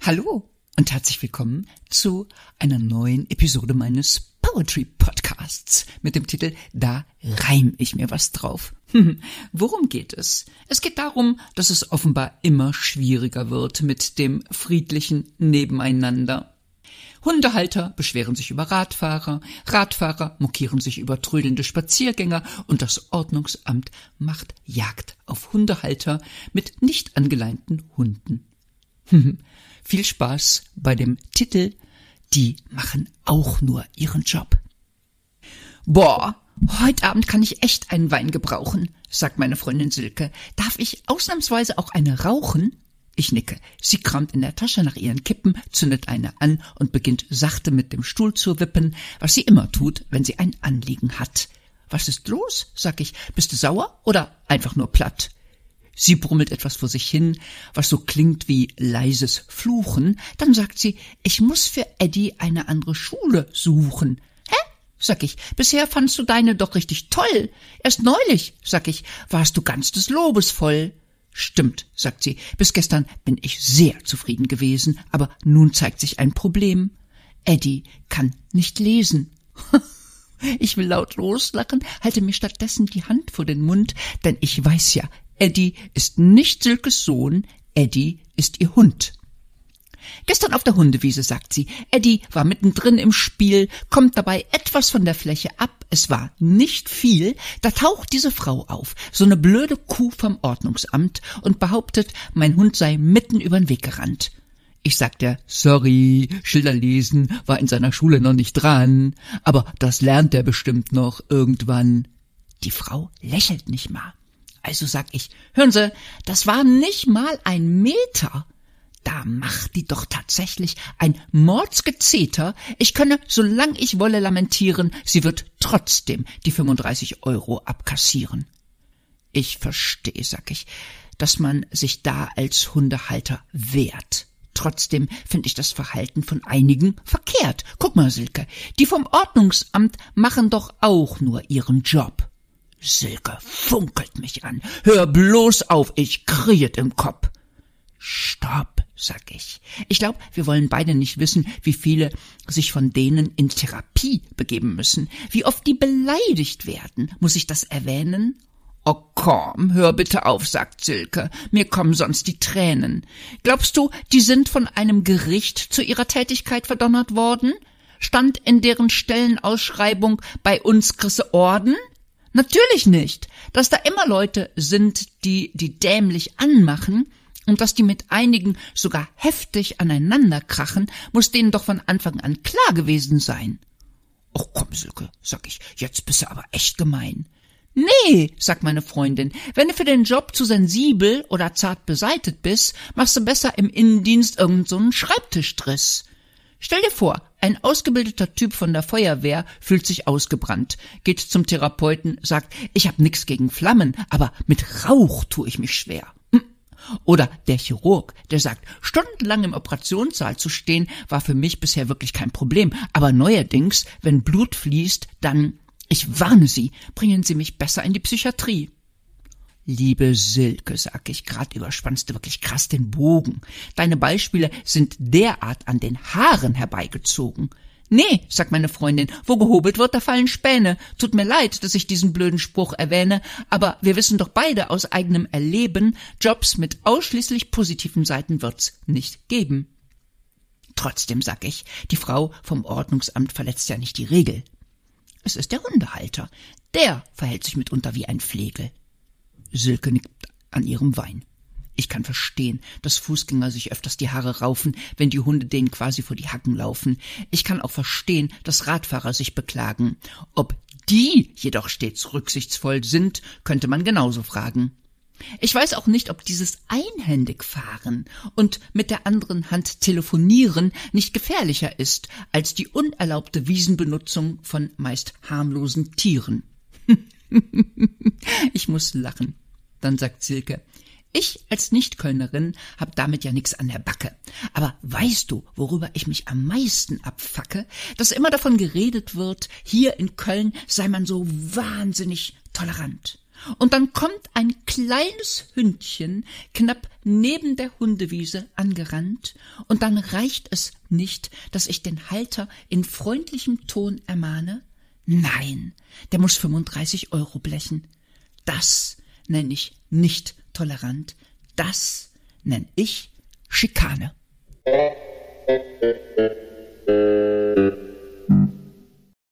Hallo und herzlich willkommen zu einer neuen Episode meines Poetry Podcasts mit dem Titel Da reim ich mir was drauf. Worum geht es? Es geht darum, dass es offenbar immer schwieriger wird mit dem friedlichen Nebeneinander. Hundehalter beschweren sich über Radfahrer, Radfahrer mokieren sich über trödelnde Spaziergänger und das Ordnungsamt macht Jagd auf Hundehalter mit nicht angeleinten Hunden. Viel Spaß bei dem Titel Die machen auch nur ihren Job. Boah, heute Abend kann ich echt einen Wein gebrauchen, sagt meine Freundin Silke. Darf ich ausnahmsweise auch eine rauchen? Ich nicke. Sie kramt in der Tasche nach ihren Kippen, zündet eine an und beginnt sachte mit dem Stuhl zu wippen, was sie immer tut, wenn sie ein Anliegen hat. Was ist los? sag ich. Bist du sauer oder einfach nur platt? Sie brummelt etwas vor sich hin, was so klingt wie leises Fluchen. Dann sagt sie, ich muss für Eddie eine andere Schule suchen. Hä? sag ich. Bisher fandst du deine doch richtig toll. Erst neulich, sag ich, warst du ganz des Lobes voll. Stimmt, sagt sie, bis gestern bin ich sehr zufrieden gewesen, aber nun zeigt sich ein Problem. Eddie kann nicht lesen. Ich will laut loslachen, halte mir stattdessen die Hand vor den Mund, denn ich weiß ja, Eddie ist nicht Silkes Sohn, Eddie ist ihr Hund. Gestern auf der Hundewiese, sagt sie. Eddie war mittendrin im Spiel, kommt dabei etwas von der Fläche ab. Es war nicht viel. Da taucht diese Frau auf, so eine blöde Kuh vom Ordnungsamt, und behauptet, mein Hund sei mitten übern Weg gerannt. Ich sagte, sorry, Schilder lesen war in seiner Schule noch nicht dran, aber das lernt er bestimmt noch irgendwann. Die Frau lächelt nicht mal. Also sag ich, hören Sie, das war nicht mal ein Meter. Da macht die doch tatsächlich ein Mordsgezeter. Ich könne, solang ich wolle, lamentieren, sie wird trotzdem die 35 Euro abkassieren. Ich verstehe, sag ich, dass man sich da als Hundehalter wehrt. Trotzdem finde ich das Verhalten von einigen verkehrt. Guck mal, Silke, die vom Ordnungsamt machen doch auch nur ihren Job. Silke funkelt mich an. Hör bloß auf, ich kriet im Kopf. Sag ich. Ich glaube, wir wollen beide nicht wissen, wie viele sich von denen in Therapie begeben müssen, wie oft die beleidigt werden. Muss ich das erwähnen? Oh komm, hör bitte auf, sagt Silke. Mir kommen sonst die Tränen. Glaubst du, die sind von einem Gericht zu ihrer Tätigkeit verdonnert worden? Stand in deren Stellenausschreibung bei uns Chrisse Orden? Natürlich nicht. Dass da immer Leute sind, die die dämlich anmachen, und dass die mit einigen sogar heftig aneinander krachen, muss denen doch von Anfang an klar gewesen sein. Och komm, Silke, sag ich, jetzt bist du aber echt gemein. Nee, sagt meine Freundin, wenn du für den Job zu sensibel oder zart beseitet bist, machst du besser im Innendienst irgend so einen Schreibtischstress. Stell dir vor, ein ausgebildeter Typ von der Feuerwehr fühlt sich ausgebrannt, geht zum Therapeuten, sagt, ich hab nix gegen Flammen, aber mit Rauch tue ich mich schwer. Oder der Chirurg, der sagt, stundenlang im Operationssaal zu stehen, war für mich bisher wirklich kein Problem, aber neuerdings, wenn Blut fließt, dann, ich warne Sie, bringen Sie mich besser in die Psychiatrie. Liebe Silke, sag ich, grad überspannst du wirklich krass den Bogen. Deine Beispiele sind derart an den Haaren herbeigezogen. Nee, sagt meine Freundin, wo gehobelt wird, da fallen Späne. Tut mir leid, dass ich diesen blöden Spruch erwähne, aber wir wissen doch beide aus eigenem Erleben, Jobs mit ausschließlich positiven Seiten wird's nicht geben. Trotzdem sag ich, die Frau vom Ordnungsamt verletzt ja nicht die Regel. Es ist der Hundehalter. Der verhält sich mitunter wie ein Flegel. Silke nickt an ihrem Wein. Ich kann verstehen, dass Fußgänger sich öfters die Haare raufen, wenn die Hunde denen quasi vor die Hacken laufen. Ich kann auch verstehen, dass Radfahrer sich beklagen. Ob die jedoch stets rücksichtsvoll sind, könnte man genauso fragen. Ich weiß auch nicht, ob dieses einhändig fahren und mit der anderen Hand telefonieren nicht gefährlicher ist als die unerlaubte Wiesenbenutzung von meist harmlosen Tieren. ich muss lachen. Dann sagt Silke, ich als Nichtkölnerin hab damit ja nix an der Backe. Aber weißt du, worüber ich mich am meisten abfacke? Dass immer davon geredet wird, hier in Köln sei man so wahnsinnig tolerant. Und dann kommt ein kleines Hündchen knapp neben der Hundewiese angerannt, und dann reicht es nicht, dass ich den Halter in freundlichem Ton ermahne. Nein, der muss 35 Euro blechen. Das nenne ich nicht tolerant. Das nenne ich Schikane. You.